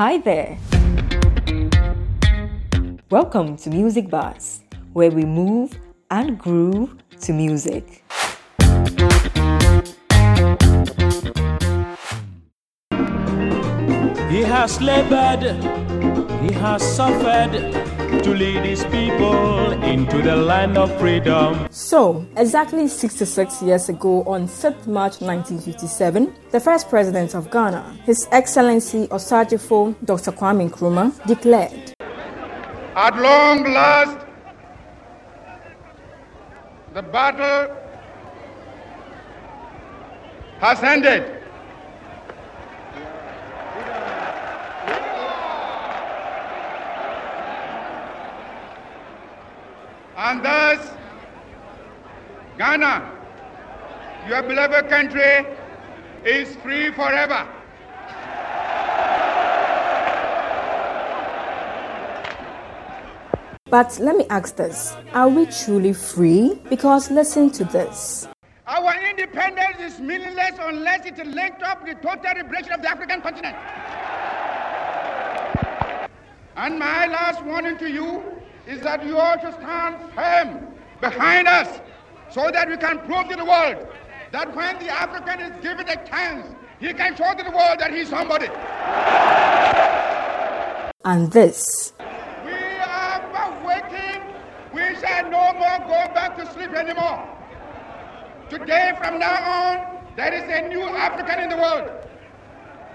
Hi there. Welcome to Music Bars, where we move and groove to music. He has labored, he has suffered to lead his people into the land of freedom. So, exactly 66 years ago, on 6th March 1957, the first president of Ghana, His Excellency Osagyefo Dr. Kwame Nkrumah, declared At long last, the battle has ended. And thus, Ghana, your beloved country, is free forever. But let me ask this Are we truly free? Because listen to this. Our independence is meaningless unless it is linked up with the total liberation of the African continent. And my last warning to you is that you all should stand firm behind us so that we can prove to the world that when the African is given a chance, he can show to the world that he's somebody. And this We are waking. We shall no more go back to sleep anymore. Today, from now on, there is a new African in the world.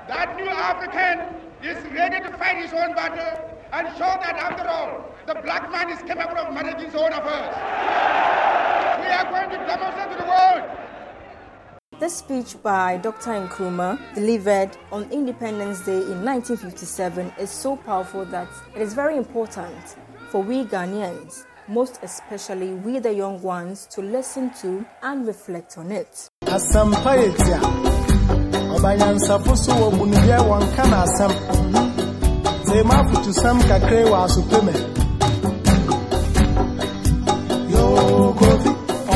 That new African is ready to fight his own battle and show that after all, the black man is capable of managing his own affairs. We are going to demonstrate to the world This speech by Dr. Nkrumah, delivered on Independence Day in 1957, is so powerful that it is very important for we Ghanaians, most especially we the young ones, to listen to and reflect on it. asɛmpa yɛ so wɔ bunubiɛ wɔnka na asɛm sɛ ma afotusɛm kakra wɔ asopɛ me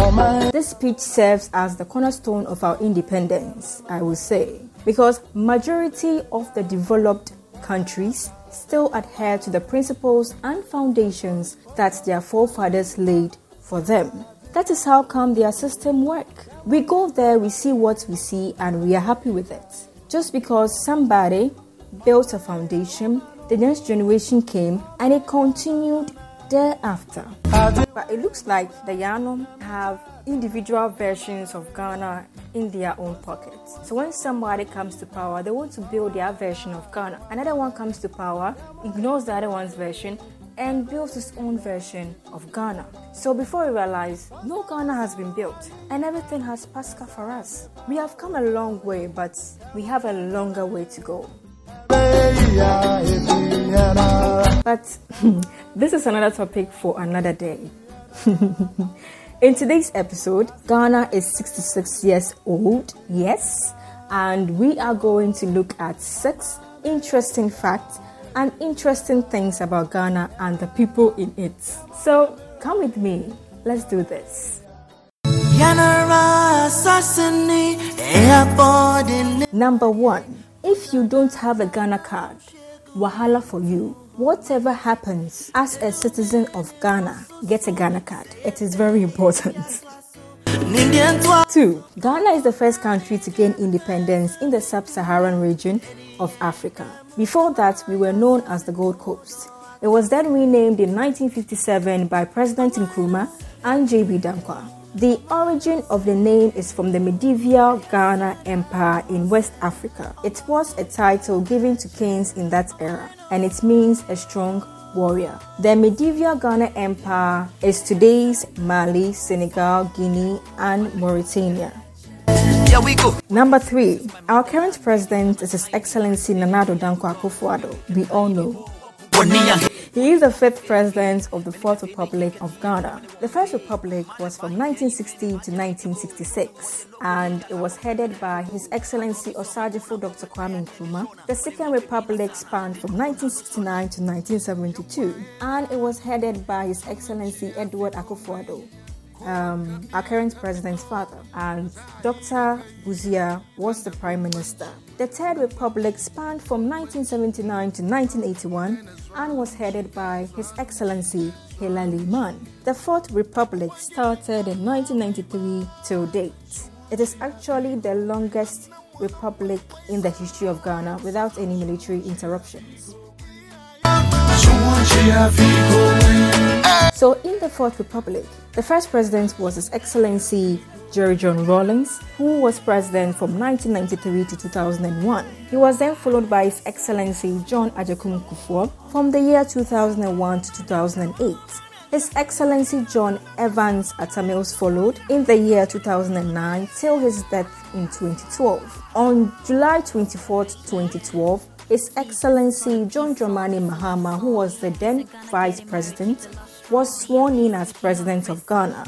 This speech serves as the cornerstone of our independence, I will say, because majority of the developed countries still adhere to the principles and foundations that their forefathers laid for them. That is how come their system work. We go there, we see what we see, and we are happy with it. Just because somebody built a foundation, the next generation came, and it continued thereafter. But it looks like the Yanom have individual versions of Ghana in their own pockets. So when somebody comes to power, they want to build their version of Ghana. Another one comes to power, ignores the other one's version, and builds his own version of Ghana. So before we realize, no Ghana has been built, and everything has passed for us. We have come a long way, but we have a longer way to go. But this is another topic for another day. In today's episode, Ghana is 66 years old, yes, and we are going to look at six interesting facts and interesting things about Ghana and the people in it. So come with me, let's do this. Number one, if you don't have a Ghana card, wahala for you. Whatever happens as a citizen of Ghana, get a Ghana card. It is very important. Two, Ghana is the first country to gain independence in the sub Saharan region of Africa. Before that, we were known as the Gold Coast. It was then renamed in 1957 by President Nkrumah and J.B. Danquah. The origin of the name is from the medieval Ghana Empire in West Africa. It was a title given to kings in that era, and it means a strong warrior. The medieval Ghana Empire is today's Mali, Senegal, Guinea, and Mauritania. here we go. Number three, our current president is His Excellency Nana Addo Dankwa Akufo-Addo. We all know. He is the fifth president of the Fourth Republic of Ghana. The First Republic was from 1960 to 1966, and it was headed by His Excellency Osagyefo Dr. Kwame Nkrumah. The Second Republic spanned from 1969 to 1972, and it was headed by His Excellency Edward Akufo-Addo. um, our current president's father, and Dr. Busia was the prime minister. The Third Republic spanned from 1979 to 1981 and was headed by His Excellency Hilla Limann. The Fourth Republic started in 1993 till date. It is actually the longest republic in the history of Ghana without any military interruptions. So, in the Fourth Republic, the first president was His Excellency Jerry John Rawlings, who was president from 1993 to 2001. He was then followed by His Excellency John Agyekum Kufuor from the year 2001 to 2008. His Excellency John Evans Atta Mills followed in the year 2009 till his death in 2012. On July 24, 2012, His Excellency John Dramani Mahama, who was the then Vice President, was sworn in as President of Ghana.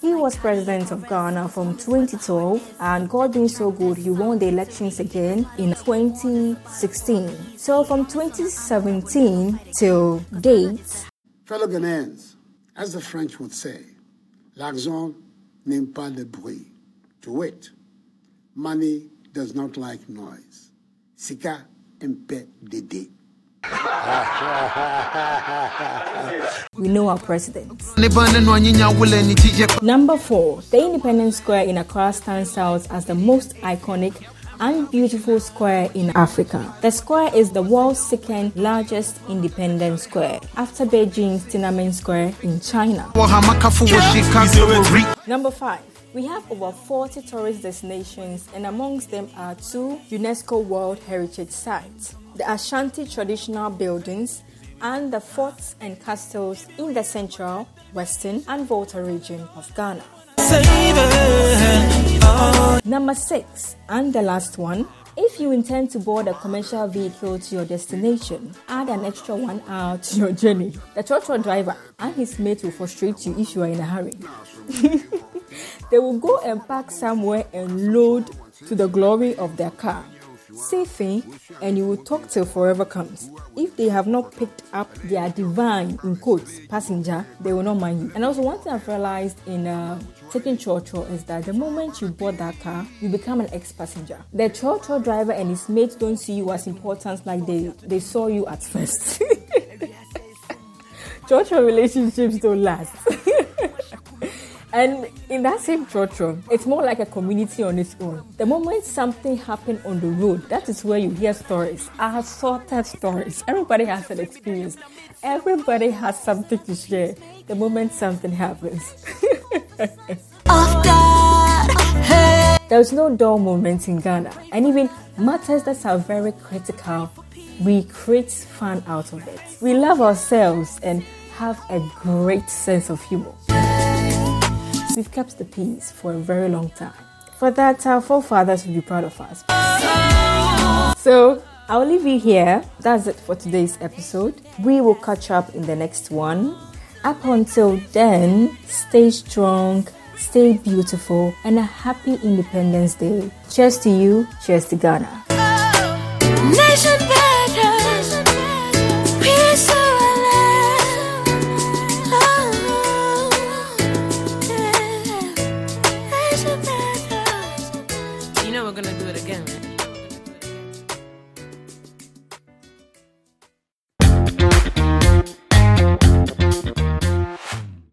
He was President of Ghana from 2012, and God being so good, he won the elections again in 2016. So from 2017 till date, Fellow Ghanaians, as the French would say, l'argent n'aime pas le bruit. To wit, money does not like noise. Sika mpe dede. We know our president. Number four, the Independence Square in Accra stands out as the most iconic and beautiful square in Africa. The square is the world's second largest independent square after Beijing's Tiananmen Square in China. Number five. We have over 40 tourist destinations, and amongst them are two UNESCO World Heritage Sites the Ashanti traditional buildings and the forts and castles in the central, western, and Volta region of Ghana. Number six, and the last one. If you intend to board a commercial vehicle to your destination, add an extra one hour to your journey. The trotro driver and his mate will frustrate you if you are in a hurry. they will go and park somewhere and load to the glory of their car. Safely, and you will talk till forever comes. If they have not picked up their divine, in quotes, passenger, they will not mind you. And also, one thing I've realized in uh, taking trotro is that the moment you board that car, you become an ex-passenger. The trotro driver and his mates don't see you as important like they, they saw you at first. trotro relationships don't last. And in that same trotro, it's more like a community on its own. The moment something happened on the road, that is where you hear stories, assorted stories. Everybody has an experience. Everybody has something to share the moment something happens. There's no dull moments in Ghana, and even matters that are very critical, we create fun out of it. We love ourselves and have a great sense of humor. We've kept the peace for a very long time. For that, our forefathers will be proud of us. So, I'll leave you here. That's it for today's episode. We will catch up in the next one. Up until then, stay strong, stay beautiful, and a happy Independence Day. Cheers to you, cheers to Ghana. Nation